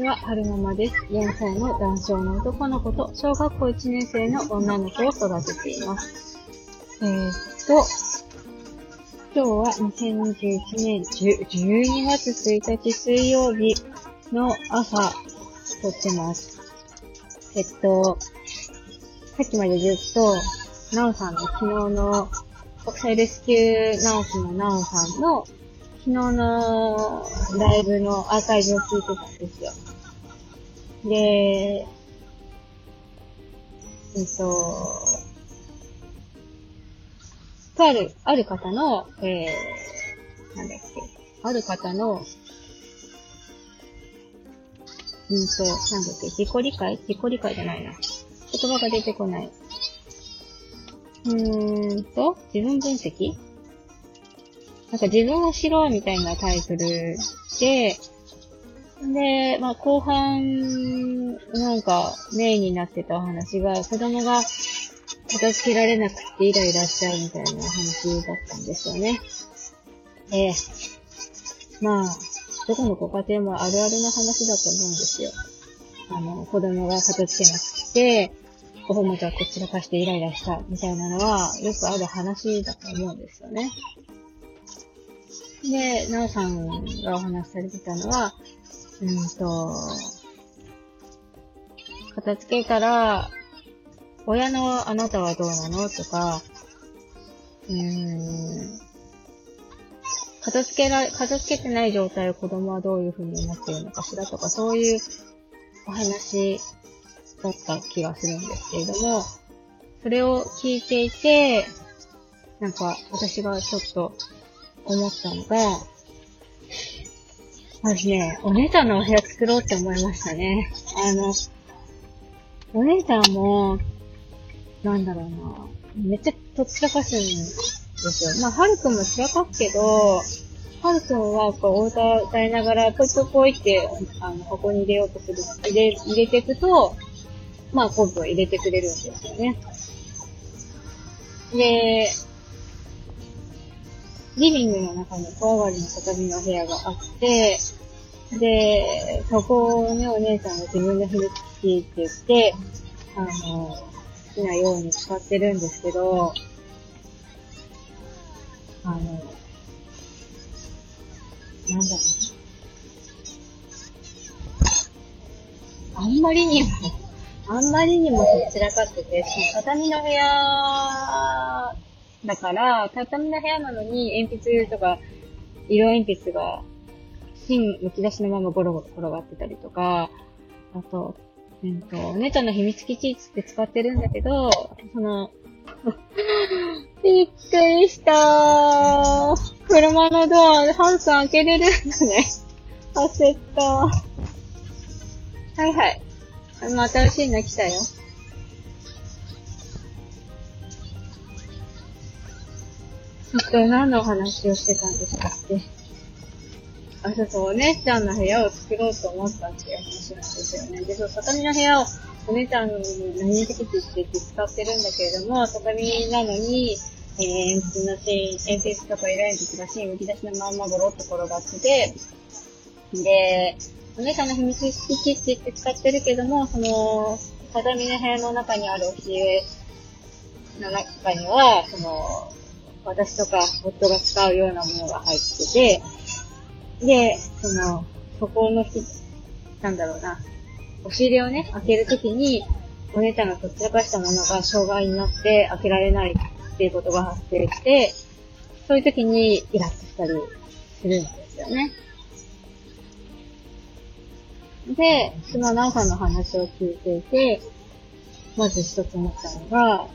ちは、はるままです。4歳の男性の男の子と、小学校1年生の女の子を育てています。えー、っと、今日は2021年12月1日水曜日の朝、撮ってます。えっと、さっきまでずっと、なおさんの昨日の国際レスキューナースのなおさんの日のライブのアーカイブを聞いてたんですよ。で、えっと、とある、ある方の、えー、なんだっけ、ある方の、うんと、なんだっけ、自己理解？自己理解じゃないな。言葉が出てこない。うーんと、自分分析？なんか自分を知ろうみたいなタイトルで、で、まあ後半、なんかメインになってたお話が、子供が片付けられなくてイライラしちゃうみたいなお話だったんですよね。ええまあ、どこのご家庭もあるあるな話だと思うんですよ。あの、子供が片付けなくて、おもちゃこちらかしてイライラしたみたいなのは、よくある話だと思うんですよね。で、なおさんがお話しされてたのは、うんと、片付けたら、親のあなたはどうなの？とか、うーん、片付けら、片付けてない状態を子供はどういう風に思ってるのかしらとか、そういうお話だった気がするんですけれども、それを聞いていて、なんか私がちょっと思ったのが、まずね、お姉ちゃんのお部屋作ろうって思いましたね。あの、お姉ちゃんも、なんだろうな、めっちゃとっちらかすんですよ。まあ、はるくんも散らかすけど、はるくんは、こう、お歌歌いながら、ポイポイポイって、あの、ここに入れようとする、入れ、入れていくと、まあ、今度は入れてくれるんですよね。で、リビングの中に小上がりの畳の部屋があって、で、そこをね、お姉さんが自分で振り付きって言って、あの、好きなように使ってるんですけど、あの、なんだろう。あんまりにも、あんまりにもそちらかってて、その畳の部屋だから、畳の部屋なのに鉛筆とか、色鉛筆が、芯剥き出しのままゴロゴロ転がってたりとか、あと、えっと、お姉ちゃんの秘密基地って使ってるんだけど、その、びっくりしたー。車のドア、ハンス開けれるんだね。焦った。はいはい。まあ、新しいの来たよ。ちょっと何のお話をしてたんですかって。あ、そうそう、お姉ちゃんの部屋を作ろうと思ったっていう話なんですよね。で、そう、畳の部屋をお姉ちゃんの何的って言って使ってるんだけれども、畳なのに、えー、鉛筆の芯、鉛筆とか色鉛筆が芯むき出しのまんまゴロッと転がってて、で、お姉ちゃんの秘密基地って言って使ってるけども、その、畳の部屋の中にある押し入れの中には、その、私とか夫が使うようなものが入ってて、で、その、そこの日、なんだろうな、押し入れをね、開けるときに、お姉ちゃんがとっちらかしたものが障害になって開けられないっていうことが発生して、そういう時にイラッとしたりするんですよね。で、そのなおさんの話を聞いていて、まず一つ思ったのが、あ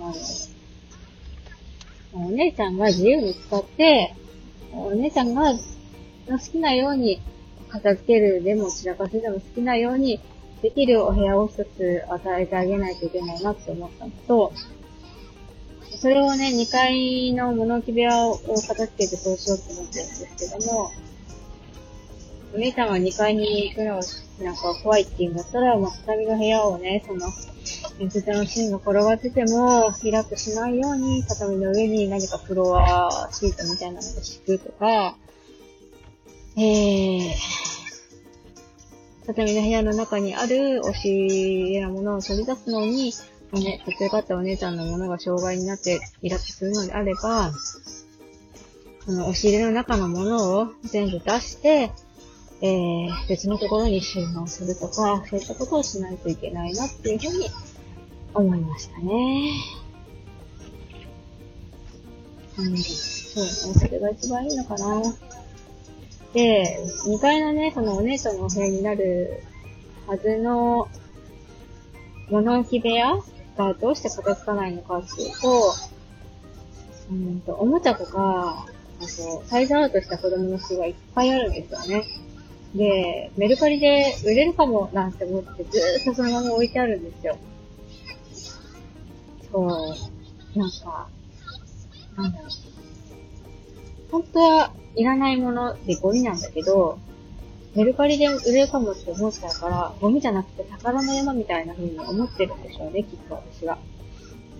の、お姉ちゃんが自由に使って、お姉ちゃんが好きなように片付けるでも散らかせでも好きなようにできるお部屋を一つ与えてあげないといけないなって思ったのと、それをね、2階の物置部屋を片付けてそうしようと思ってるんですけども、お姉ちゃんは2階に行くのがなんか怖いって言うんだったら、まあ、畳の部屋をね、その、鉛筆の芯が転がってても、開くしないように、畳の上に何かフロアシートみたいなのを敷くとか、えー、畳の部屋の中にある押し入れなものを取り出すのに、ね、途中かったお姉ちゃんのものが障害になってイラッとするのであれば、その押し入れの中のものを全部出して、えー、別のところに収納するとか、そういったことをしないといけないなっていうふうに思いましたね。うん、そう、それが一番いいのかな。で、2階のね、そのお姉ちゃんのお部屋になるはずの物置部屋がどうして片付かないのかっていうと、うんと、おもちゃとか、あと、サイズアウトした子供の巣がいっぱいあるんですよね。で、メルカリで売れるかもなんて思ってずーっとそのまま置いてあるんですよ。そう、なんか、なんだろう。本当はいらないものでゴミなんだけど、メルカリで売れるかもって思っちゃうから、ゴミじゃなくて宝の山みたいな風に思ってるんでしょうね、きっと私は。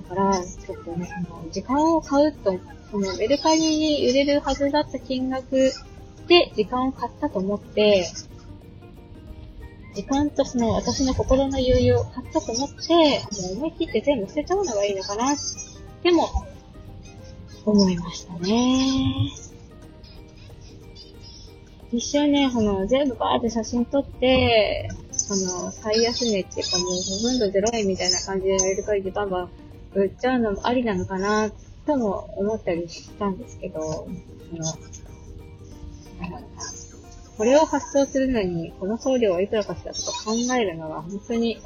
だから、ちょっとね、その、時間を買うと、その、メルカリに売れるはずだった金額で時間を買ったと思って、時間とその私の心の余裕を買ったと思って、もう思い切って全部捨てちゃうのがいいのかな、でも、思いましたね。一瞬ね、その、全部バーって写真撮って、その、最安値っていうかもうほとんど0円みたいな感じでメルカリでバンバン売っちゃうのもありなのかな、とも思ったりしたんですけど、その、これを発送するのに、この送料はいくらかしらとか考えるのは、本当に、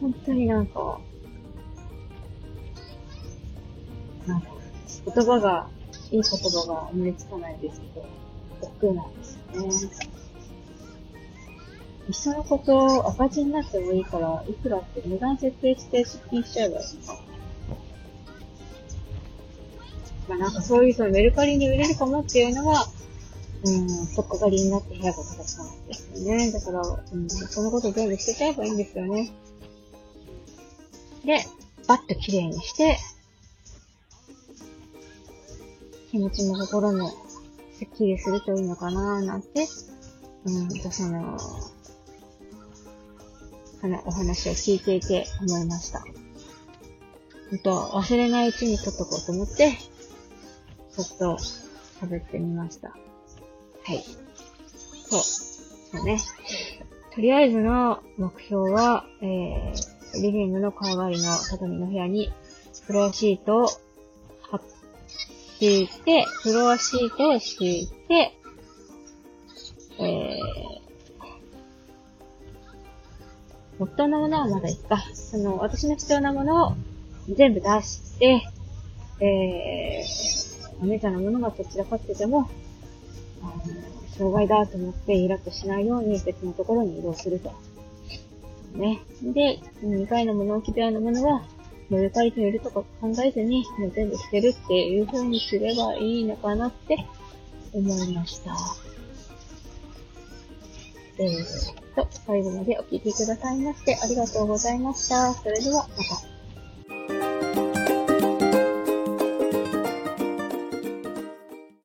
本当になんか、なんか、言葉が、いい言葉が思いつかないですけど、億劫なんですよね。いっそのこと赤字になってもいいから、いくらって値段設定して出品しちゃえばいいのか。まあなんかそういうそのメルカリに売れるかもっていうのは、うん、そっかかりになって部屋が形なんですよね。だから、うん、そのこと全部捨てちゃえばいいんですよね。で、バッと綺麗にして、気持ちも心もスッキリするといいのかななんて、うんとその、お話を聞いていて思いました。ほんと、忘れないうちに撮っとこうと思って、ちょっと喋ってみました。はい。そう。そうね。とりあえずの目標は、えー、リビングの川張りの畳の部屋に、フロアシートを貼敷いて、フロアシートを敷いて、えー、夫のものはまだいいか。その、私の必要なものを全部出して、えー、お姉ちゃんのものがこちらかってても、障害だと思ってイラッとしないように別のところに移動すると。ね。で、2階の物置部屋のものは、メルカリで売るとか考えずに、もう全部捨てるっていう風にすればいいのかなって思いました。えー、と、最後までお聴きくださいましてありがとうございました。それではまた。